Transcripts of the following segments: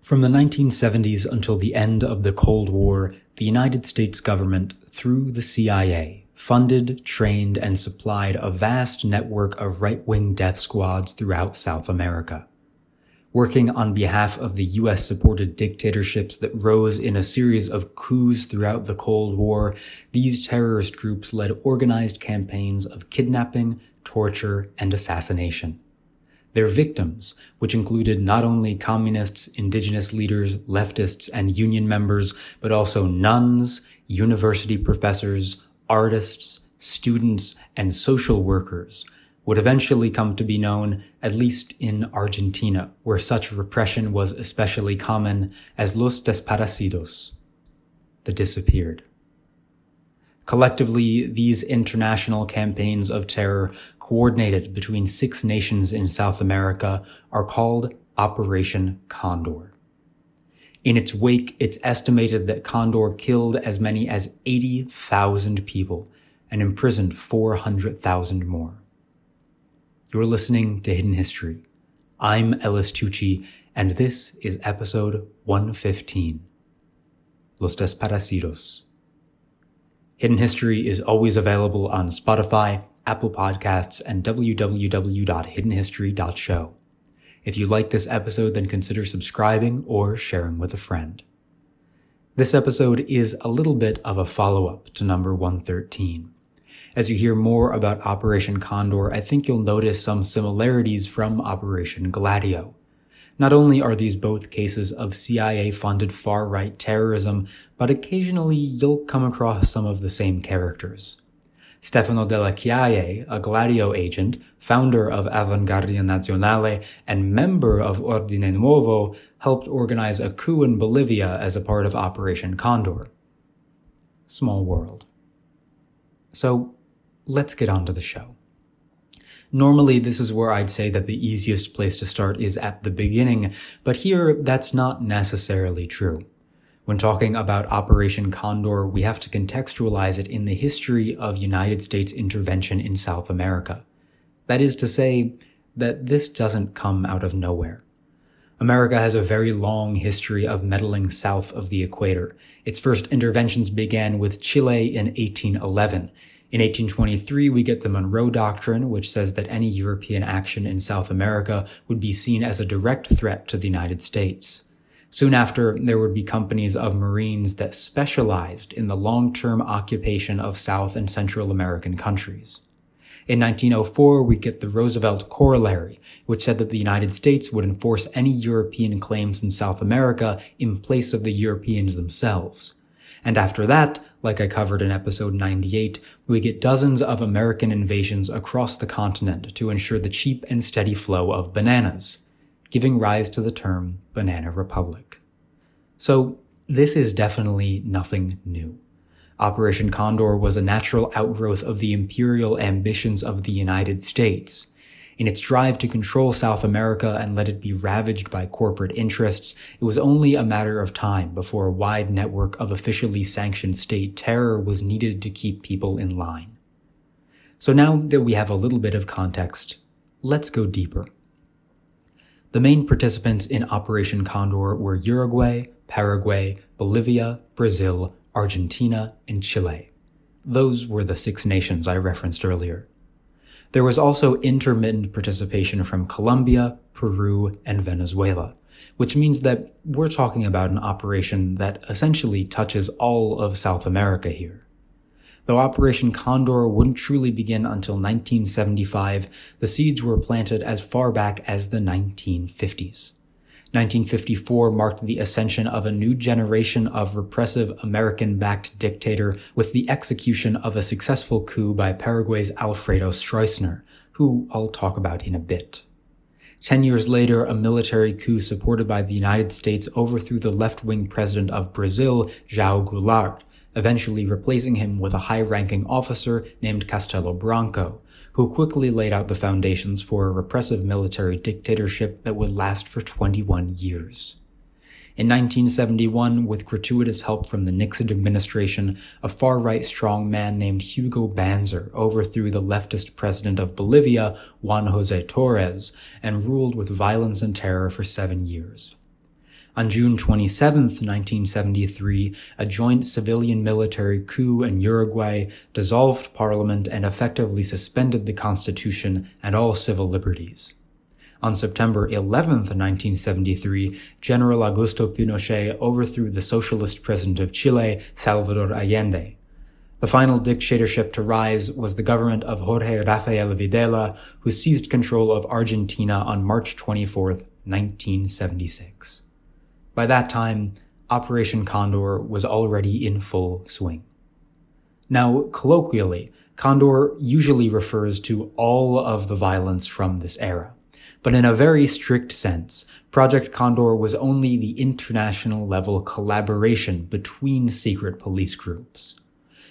From the 1970s until the end of the Cold War, the United States government, through the CIA, funded, trained, and supplied a vast network of right-wing death squads throughout South America. Working on behalf of the US supported dictatorships that rose in a series of coups throughout the Cold War, these terrorist groups led organized campaigns of kidnapping, torture, and assassination. Their victims, which included not only communists, indigenous leaders, leftists, and union members, but also nuns, university professors, artists, students, and social workers, would eventually come to be known, at least in Argentina, where such repression was especially common, as Los Desaparecidos, the disappeared. Collectively, these international campaigns of terror coordinated between six nations in South America are called Operation Condor. In its wake, it's estimated that Condor killed as many as 80,000 people and imprisoned 400,000 more. You're listening to Hidden History. I'm Ellis Tucci, and this is episode 115 Los Desaparecidos. Hidden History is always available on Spotify, Apple Podcasts, and www.hiddenhistory.show. If you like this episode, then consider subscribing or sharing with a friend. This episode is a little bit of a follow-up to number 113. As you hear more about Operation Condor, I think you'll notice some similarities from Operation Gladio. Not only are these both cases of CIA funded far right terrorism, but occasionally you'll come across some of the same characters. Stefano della Chiaie, a Gladio agent, founder of Avanguardia Nazionale, and member of Ordine Nuovo, helped organize a coup in Bolivia as a part of Operation Condor. Small world. So, let's get on to the show. Normally, this is where I'd say that the easiest place to start is at the beginning, but here that's not necessarily true. When talking about Operation Condor, we have to contextualize it in the history of United States intervention in South America. That is to say, that this doesn't come out of nowhere. America has a very long history of meddling south of the equator. Its first interventions began with Chile in 1811, in 1823, we get the Monroe Doctrine, which says that any European action in South America would be seen as a direct threat to the United States. Soon after, there would be companies of Marines that specialized in the long-term occupation of South and Central American countries. In 1904, we get the Roosevelt Corollary, which said that the United States would enforce any European claims in South America in place of the Europeans themselves. And after that, like I covered in episode 98, we get dozens of American invasions across the continent to ensure the cheap and steady flow of bananas, giving rise to the term Banana Republic. So, this is definitely nothing new. Operation Condor was a natural outgrowth of the imperial ambitions of the United States, in its drive to control South America and let it be ravaged by corporate interests, it was only a matter of time before a wide network of officially sanctioned state terror was needed to keep people in line. So now that we have a little bit of context, let's go deeper. The main participants in Operation Condor were Uruguay, Paraguay, Bolivia, Brazil, Argentina, and Chile. Those were the six nations I referenced earlier. There was also intermittent participation from Colombia, Peru, and Venezuela, which means that we're talking about an operation that essentially touches all of South America here. Though Operation Condor wouldn't truly begin until 1975, the seeds were planted as far back as the 1950s. 1954 marked the ascension of a new generation of repressive American-backed dictator with the execution of a successful coup by Paraguay's Alfredo Stroessner, who I'll talk about in a bit. Ten years later, a military coup supported by the United States overthrew the left-wing president of Brazil, João Goulart, eventually replacing him with a high-ranking officer named Castelo Branco, who quickly laid out the foundations for a repressive military dictatorship that would last for 21 years. In 1971, with gratuitous help from the Nixon administration, a far-right strongman named Hugo Banzer overthrew the leftist president of Bolivia, Juan Jose Torres, and ruled with violence and terror for seven years. On June 27, 1973, a joint civilian military coup in Uruguay dissolved parliament and effectively suspended the constitution and all civil liberties. On September 11, 1973, General Augusto Pinochet overthrew the socialist president of Chile, Salvador Allende. The final dictatorship to rise was the government of Jorge Rafael Videla, who seized control of Argentina on March 24, 1976. By that time, Operation Condor was already in full swing. Now, colloquially, Condor usually refers to all of the violence from this era. But in a very strict sense, Project Condor was only the international level collaboration between secret police groups.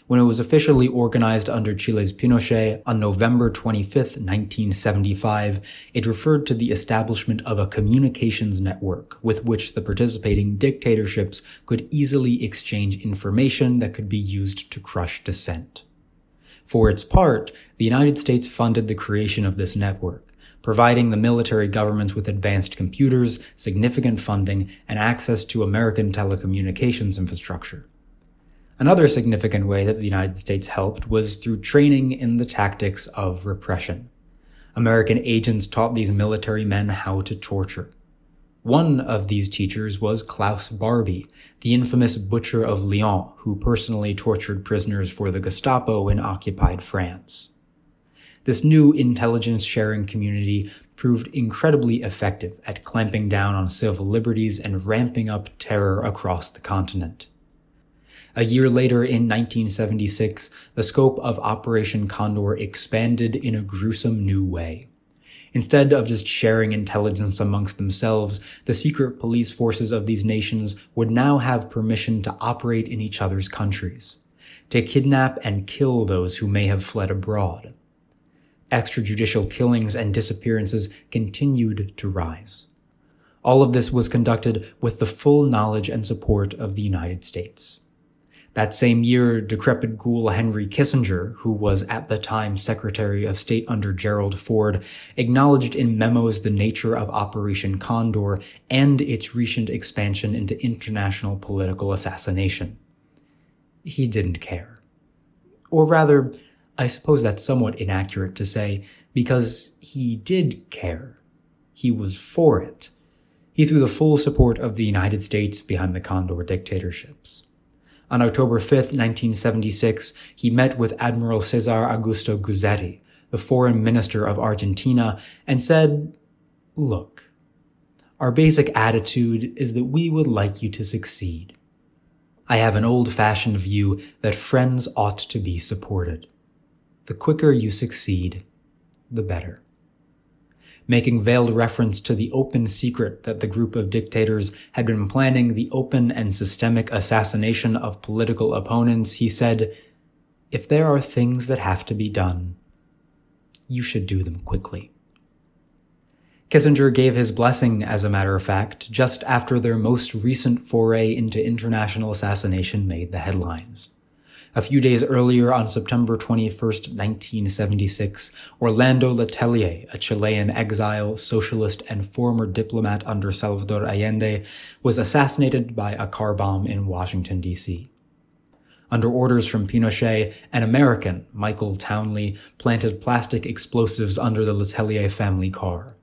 When it was officially organized under Chile's Pinochet on November 25, 1975, it referred to the establishment of a communications network with which the participating dictatorships could easily exchange information that could be used to crush dissent. For its part, the United States funded the creation of this network, providing the military governments with advanced computers, significant funding, and access to American telecommunications infrastructure. Another significant way that the United States helped was through training in the tactics of repression. American agents taught these military men how to torture. One of these teachers was Klaus Barbie, the infamous butcher of Lyon, who personally tortured prisoners for the Gestapo in occupied France. This new intelligence sharing community proved incredibly effective at clamping down on civil liberties and ramping up terror across the continent. A year later, in 1976, the scope of Operation Condor expanded in a gruesome new way. Instead of just sharing intelligence amongst themselves, the secret police forces of these nations would now have permission to operate in each other's countries, to kidnap and kill those who may have fled abroad extrajudicial killings and disappearances continued to rise. All of this was conducted with the full knowledge and support of the United States. That same year, decrepit ghoul Henry Kissinger, who was at the time Secretary of State under Gerald Ford, acknowledged in memos the nature of Operation Condor and its recent expansion into international political assassination. He didn't care. Or rather, I suppose that's somewhat inaccurate to say, because he did care. He was for it. He threw the full support of the United States behind the Condor dictatorships. On October 5, 1976, he met with Admiral Cesar Augusto Guzzetti, the foreign minister of Argentina, and said, Look, our basic attitude is that we would like you to succeed. I have an old fashioned view that friends ought to be supported the quicker you succeed, the better. Making veiled reference to the open secret that the group of dictators had been planning the open and systemic assassination of political opponents, he said, If there are things that have to be done, you should do them quickly. Kissinger gave his blessing, as a matter of fact, just after their most recent foray into international assassination made the headlines. A few days earlier, on September 21, 1976, Orlando Letelier, a Chilean exile, socialist, and former diplomat under Salvador Allende, was assassinated by a car bomb in Washington, D.C. Under orders from Pinochet, an American, Michael Townley, planted plastic explosives under the Letelier family car.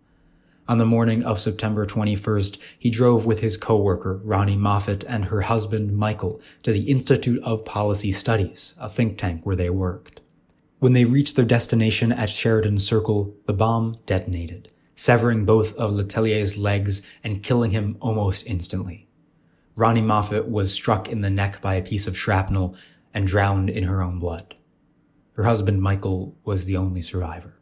On the morning of September 21st, he drove with his coworker, Ronni Moffitt, and her husband, Michael, to the Institute of Policy Studies, a think tank where they worked. When they reached their destination at Sheridan Circle, the bomb detonated, severing both of Letelier's legs and killing him almost instantly. Ronni Moffitt was struck in the neck by a piece of shrapnel and drowned in her own blood. Her husband, Michael, was the only survivor.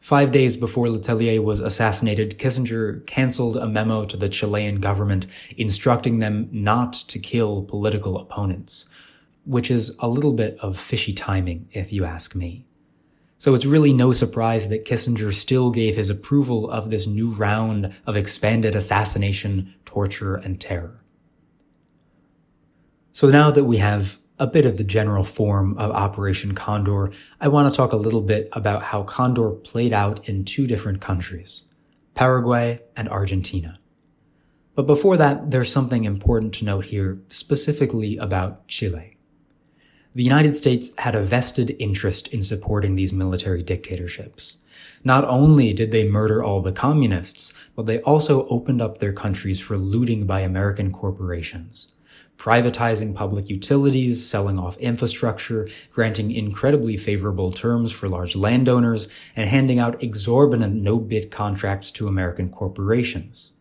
Five days before Letelier was assassinated, Kissinger canceled a memo to the Chilean government instructing them not to kill political opponents, which is a little bit of fishy timing, if you ask me. So it's really no surprise that Kissinger still gave his approval of this new round of expanded assassination, torture, and terror. So now that we have a bit of the general form of Operation Condor, I want to talk a little bit about how Condor played out in two different countries, Paraguay and Argentina. But before that, there's something important to note here, specifically about Chile. The United States had a vested interest in supporting these military dictatorships. Not only did they murder all the communists, but they also opened up their countries for looting by American corporations privatizing public utilities, selling off infrastructure, granting incredibly favorable terms for large landowners, and handing out exorbitant no-bid contracts to American corporations.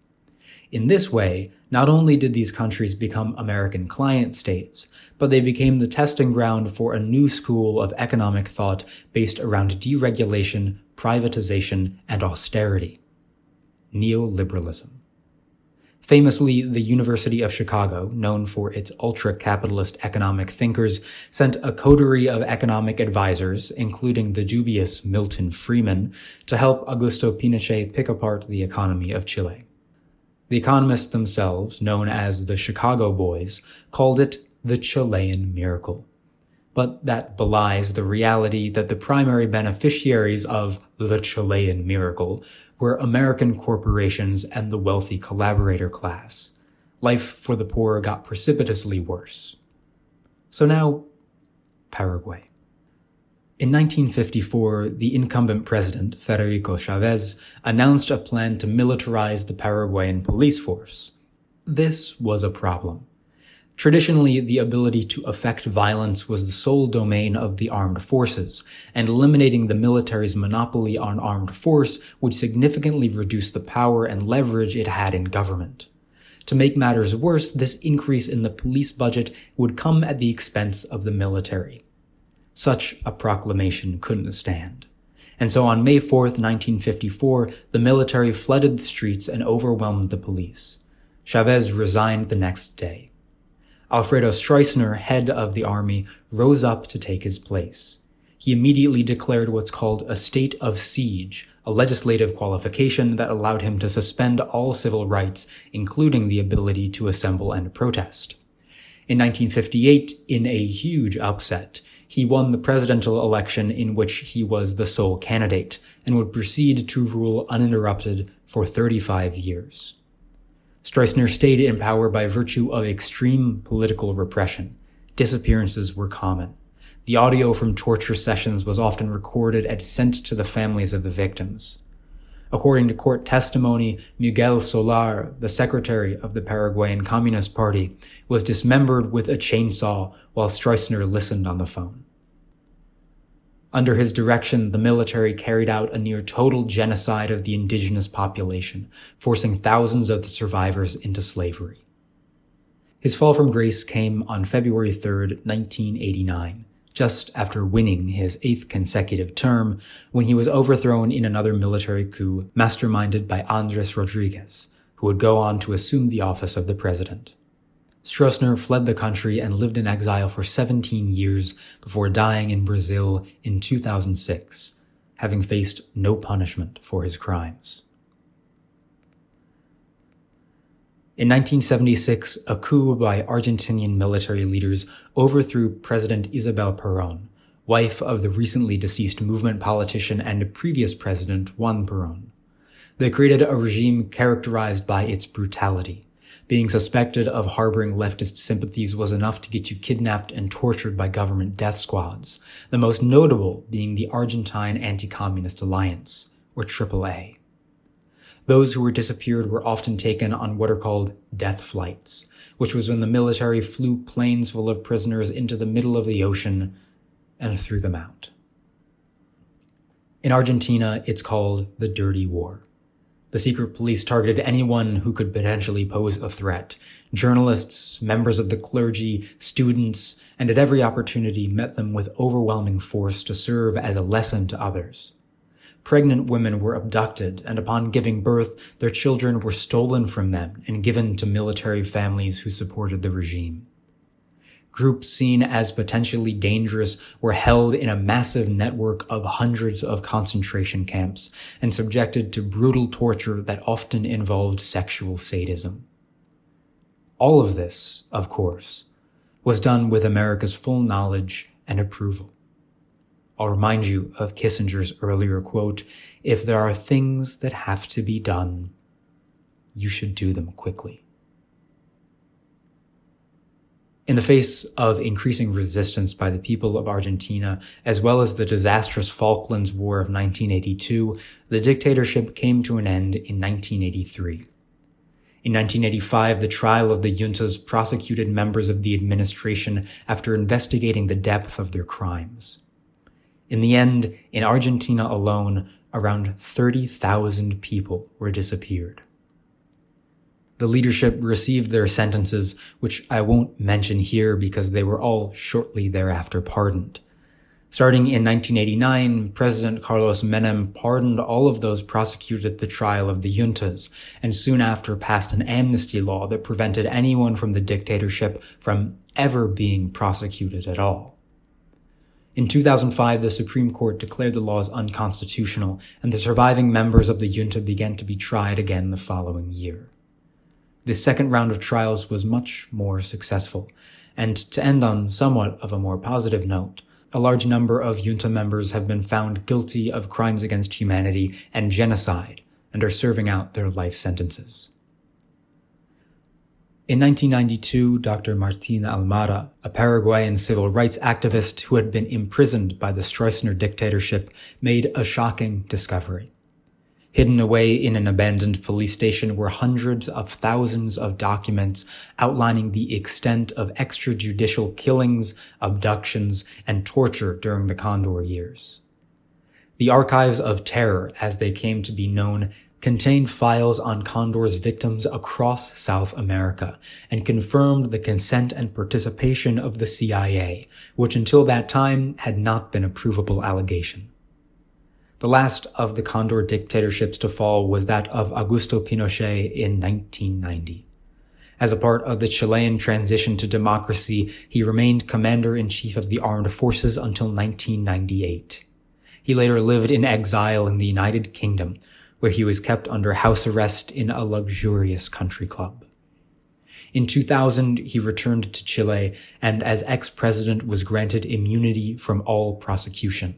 In this way, not only did these countries become American client states, but they became the testing ground for a new school of economic thought based around deregulation, privatization, and austerity. Neoliberalism. Famously, the University of Chicago, known for its ultra-capitalist economic thinkers, sent a coterie of economic advisors, including the dubious Milton Friedman, to help Augusto Pinochet pick apart the economy of Chile. The economists themselves, known as the Chicago Boys, called it the Chilean miracle. But that belies the reality that the primary beneficiaries of the Chilean miracle were American corporations and the wealthy collaborator class. Life for the poor got precipitously worse. So now, Paraguay. In 1954, the incumbent president, Federico Chavez, announced a plan to militarize the Paraguayan police force. This was a problem. Traditionally, the ability to effect violence was the sole domain of the armed forces, and eliminating the military's monopoly on armed force would significantly reduce the power and leverage it had in government. To make matters worse, this increase in the police budget would come at the expense of the military. Such a proclamation couldn't stand. And so on May 4th, 1954, the military flooded the streets and overwhelmed the police. Chavez resigned the next day. Alfredo Stroessner, head of the army, rose up to take his place. He immediately declared what's called a state of siege, a legislative qualification that allowed him to suspend all civil rights, including the ability to assemble and protest. In 1958, in a huge upset, he won the presidential election in which he was the sole candidate and would proceed to rule uninterrupted for 35 years. Stroessner stayed in power by virtue of extreme political repression. Disappearances were common. The audio from torture sessions was often recorded and sent to the families of the victims. According to court testimony, Miguel Soler, the secretary of the Paraguayan Communist Party, was dismembered with a chainsaw while Stroessner listened on the phone. Under his direction, the military carried out a near total genocide of the indigenous population, forcing thousands of the survivors into slavery. His fall from grace came on February 3, 1989, just after winning his eighth consecutive term, when he was overthrown in another military coup masterminded by Andres Rodriguez, who would go on to assume the office of the president. Stroessner fled the country and lived in exile for 17 years before dying in Brazil in 2006, having faced no punishment for his crimes. In 1976, a coup by Argentinian military leaders overthrew President Isabel Perón, wife of the recently deceased movement politician and previous president Juan Perón. They created a regime characterized by its brutality being suspected of harboring leftist sympathies was enough to get you kidnapped and tortured by government death squads, the most notable being the Argentine Anti-Communist Alliance, or AAA. Those who were disappeared were often taken on what are called death flights, which was when the military flew planes full of prisoners into the middle of the ocean and threw them out. In Argentina, it's called the Dirty War. The secret police targeted anyone who could potentially pose a threat. Journalists, members of the clergy, students, and at every opportunity met them with overwhelming force to serve as a lesson to others. Pregnant women were abducted, and upon giving birth, their children were stolen from them and given to military families who supported the regime. Groups seen as potentially dangerous were held in a massive network of hundreds of concentration camps and subjected to brutal torture that often involved sexual sadism. All of this, of course, was done with America's full knowledge and approval. I'll remind you of Kissinger's earlier quote, if there are things that have to be done, you should do them quickly. In the face of increasing resistance by the people of Argentina, as well as the disastrous Falklands War of 1982, the dictatorship came to an end in 1983. In 1985, the trial of the juntas prosecuted members of the administration after investigating the depth of their crimes. In the end, in Argentina alone, around 30,000 people were disappeared. The leadership received their sentences, which I won't mention here because they were all shortly thereafter pardoned. Starting in 1989, President Carlos Menem pardoned all of those prosecuted at the trial of the juntas, and soon after passed an amnesty law that prevented anyone from the dictatorship from ever being prosecuted at all. In 2005, the Supreme Court declared the laws unconstitutional, and the surviving members of the junta began to be tried again the following year. This second round of trials was much more successful. And to end on somewhat of a more positive note, a large number of junta members have been found guilty of crimes against humanity and genocide and are serving out their life sentences. In 1992, Dr. Martin Almada, a Paraguayan civil rights activist who had been imprisoned by the Stroessner dictatorship, made a shocking discovery. Hidden away in an abandoned police station were hundreds of thousands of documents outlining the extent of extrajudicial killings, abductions, and torture during the Condor years. The archives of terror, as they came to be known, contained files on Condor's victims across South America and confirmed the consent and participation of the CIA, which until that time had not been a provable allegation. The last of the Condor dictatorships to fall was that of Augusto Pinochet in 1990. As a part of the Chilean transition to democracy, he remained commander-in-chief of the armed forces until 1998. He later lived in exile in the United Kingdom, where he was kept under house arrest in a luxurious country club. In 2000, he returned to Chile and as ex-president was granted immunity from all prosecution.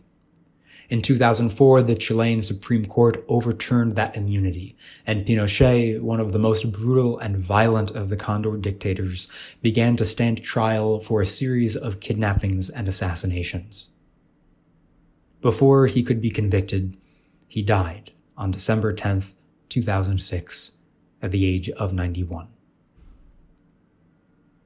In 2004, the Chilean Supreme Court overturned that immunity, and Pinochet, one of the most brutal and violent of the Condor dictators, began to stand trial for a series of kidnappings and assassinations. Before he could be convicted, he died on December 10, 2006, at the age of 91.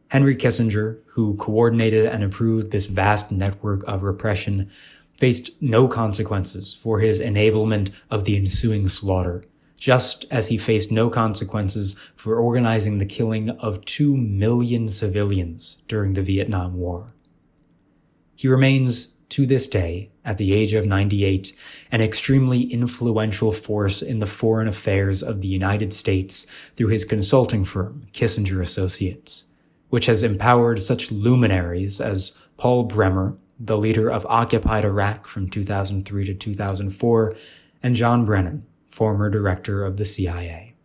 Henry Kissinger, who coordinated and approved this vast network of repression, faced no consequences for his enablement of the ensuing slaughter, just as he faced no consequences for organizing the killing of two million civilians during the Vietnam War. He remains, to this day, at the age of 98, an extremely influential force in the foreign affairs of the United States through his consulting firm, Kissinger Associates, which has empowered such luminaries as Paul Bremer, the leader of occupied Iraq from 2003 to 2004, and John Brennan, former director of the CIA.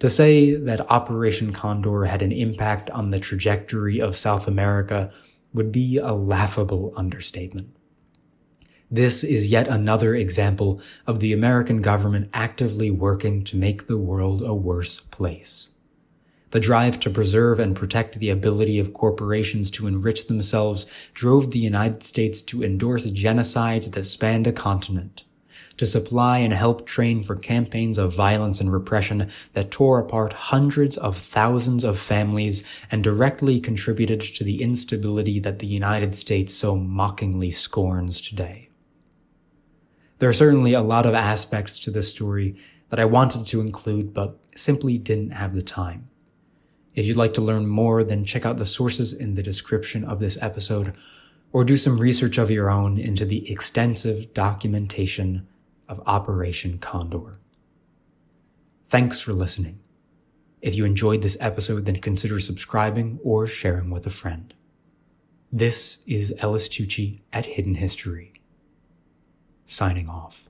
To say that Operation Condor had an impact on the trajectory of South America would be a laughable understatement. This is yet another example of the American government actively working to make the world a worse place. The drive to preserve and protect the ability of corporations to enrich themselves drove the United States to endorse genocides that spanned a continent, to supply and help train for campaigns of violence and repression that tore apart hundreds of thousands of families and directly contributed to the instability that the United States so mockingly scorns today. There are certainly a lot of aspects to this story that I wanted to include, but simply didn't have the time. If you'd like to learn more, then check out the sources in the description of this episode or do some research of your own into the extensive documentation of Operation Condor. Thanks for listening. If you enjoyed this episode, then consider subscribing or sharing with a friend. This is Ellis Tucci at Hidden History. Signing off.